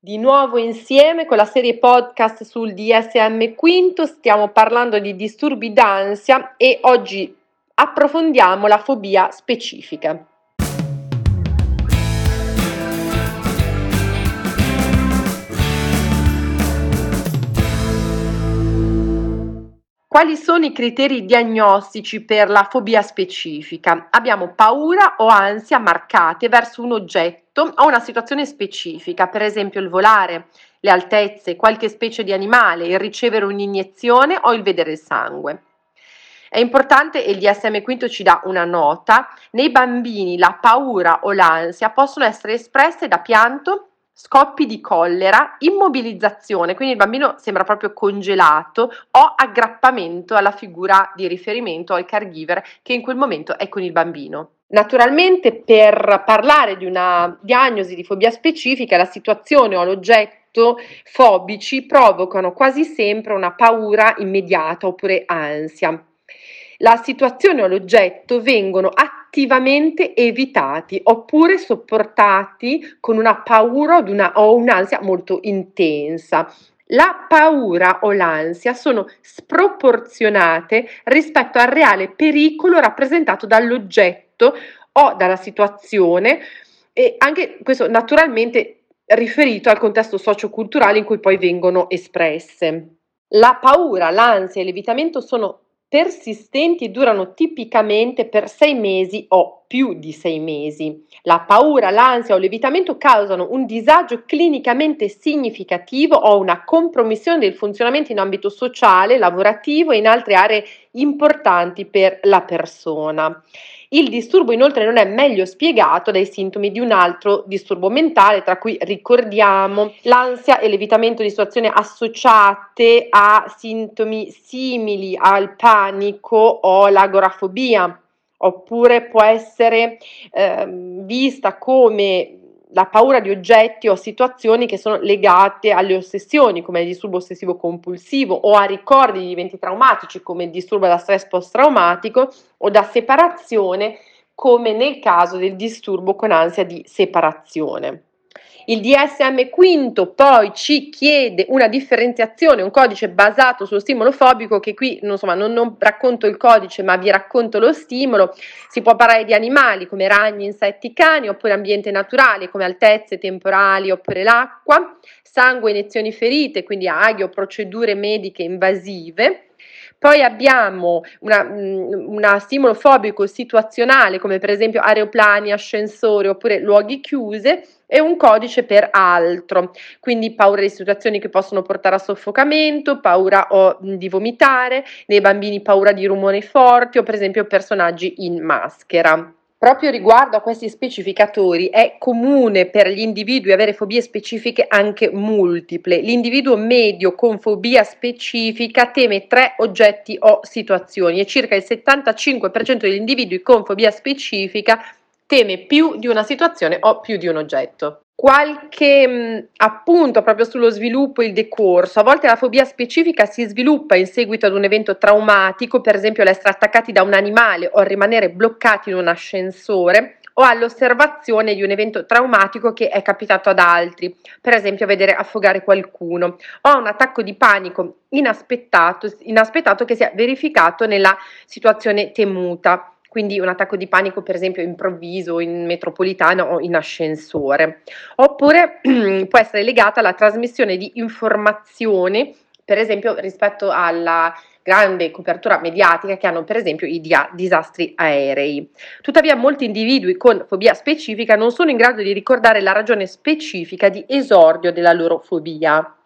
Di nuovo insieme con la serie podcast sul DSM quinto stiamo parlando di disturbi d'ansia e oggi approfondiamo la fobia specifica. Quali sono i criteri diagnostici per la fobia specifica? Abbiamo paura o ansia marcate verso un oggetto o una situazione specifica, per esempio il volare, le altezze, qualche specie di animale, il ricevere un'iniezione o il vedere il sangue. È importante, e il DSM quinto ci dà una nota, nei bambini la paura o l'ansia possono essere espresse da pianto, scoppi di collera, immobilizzazione, quindi il bambino sembra proprio congelato, o aggrappamento alla figura di riferimento, al caregiver che in quel momento è con il bambino. Naturalmente per parlare di una diagnosi di fobia specifica, la situazione o l'oggetto fobici provocano quasi sempre una paura immediata oppure ansia la situazione o l'oggetto vengono attivamente evitati oppure sopportati con una paura una, o un'ansia molto intensa. La paura o l'ansia sono sproporzionate rispetto al reale pericolo rappresentato dall'oggetto o dalla situazione e anche questo naturalmente riferito al contesto socioculturale in cui poi vengono espresse. La paura, l'ansia e l'evitamento sono persistenti e durano tipicamente per sei mesi o più di sei mesi. La paura, l'ansia o l'evitamento causano un disagio clinicamente significativo o una compromissione del funzionamento in ambito sociale, lavorativo e in altre aree importanti per la persona. Il disturbo inoltre non è meglio spiegato dai sintomi di un altro disturbo mentale, tra cui ricordiamo l'ansia e l'evitamento di situazioni associate a sintomi simili al panico o l'agorafobia, oppure può essere eh, vista come la paura di oggetti o situazioni che sono legate alle ossessioni, come il disturbo ossessivo compulsivo, o a ricordi di eventi traumatici, come il disturbo da stress post-traumatico, o da separazione, come nel caso del disturbo con ansia di separazione. Il DSM quinto poi ci chiede una differenziazione, un codice basato sullo stimolo fobico che qui insomma, non, non racconto il codice ma vi racconto lo stimolo. Si può parlare di animali come ragni, insetti, cani oppure ambiente naturale come altezze temporali oppure l'acqua, sangue, iniezioni ferite, quindi aghi o procedure mediche invasive poi abbiamo mm, una stimolo fobico situazionale, come per esempio aeroplani, ascensori oppure luoghi chiusi, e un codice per altro, quindi paura di situazioni che possono portare a soffocamento, paura o, mm, di vomitare, nei bambini paura di rumori forti o per esempio personaggi in maschera. Proprio riguardo a questi specificatori è comune per gli individui avere fobie specifiche anche multiple. L'individuo medio con fobia specifica teme tre oggetti o situazioni e circa il 75% degli individui con fobia specifica teme più di una situazione o più di un oggetto qualche mh, appunto proprio sullo sviluppo e il decorso. A volte la fobia specifica si sviluppa in seguito ad un evento traumatico, per esempio l'essere attaccati da un animale o rimanere bloccati in un ascensore o all'osservazione di un evento traumatico che è capitato ad altri, per esempio vedere affogare qualcuno, o a un attacco di panico inaspettato, inaspettato che si è verificato nella situazione temuta quindi un attacco di panico per esempio improvviso in metropolitana o in ascensore, oppure può essere legata alla trasmissione di informazioni, per esempio rispetto alla grande copertura mediatica che hanno per esempio i dia- disastri aerei. Tuttavia molti individui con fobia specifica non sono in grado di ricordare la ragione specifica di esordio della loro fobia.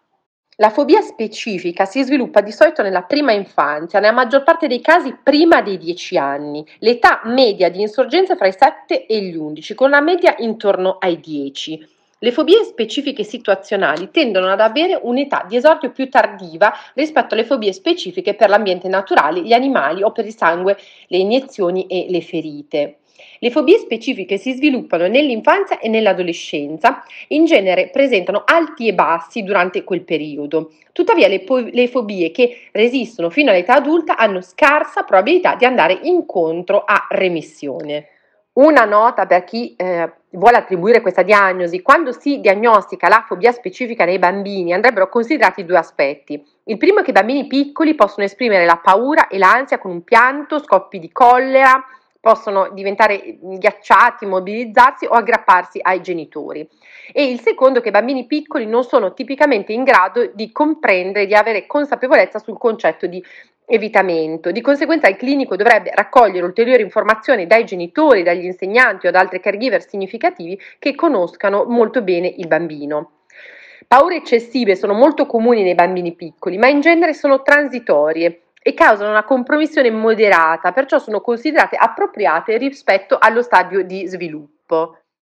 La fobia specifica si sviluppa di solito nella prima infanzia, nella maggior parte dei casi prima dei 10 anni. L'età media di insorgenza è fra i 7 e gli 11, con una media intorno ai 10. Le fobie specifiche situazionali tendono ad avere un'età di esordio più tardiva rispetto alle fobie specifiche per l'ambiente naturale, gli animali o per il sangue, le iniezioni e le ferite. Le fobie specifiche si sviluppano nell'infanzia e nell'adolescenza, in genere presentano alti e bassi durante quel periodo. Tuttavia le, po- le fobie che resistono fino all'età adulta hanno scarsa probabilità di andare incontro a remissione. Una nota per chi eh, vuole attribuire questa diagnosi, quando si diagnostica la fobia specifica nei bambini andrebbero considerati due aspetti. Il primo è che i bambini piccoli possono esprimere la paura e l'ansia con un pianto, scoppi di collera, possono diventare ghiacciati, mobilizzarsi o aggrapparsi ai genitori. E il secondo è che i bambini piccoli non sono tipicamente in grado di comprendere, di avere consapevolezza sul concetto di evitamento. Di conseguenza il clinico dovrebbe raccogliere ulteriori informazioni dai genitori, dagli insegnanti o da altri caregiver significativi che conoscano molto bene il bambino. Paure eccessive sono molto comuni nei bambini piccoli, ma in genere sono transitorie e causano una compromissione moderata, perciò sono considerate appropriate rispetto allo stadio di sviluppo.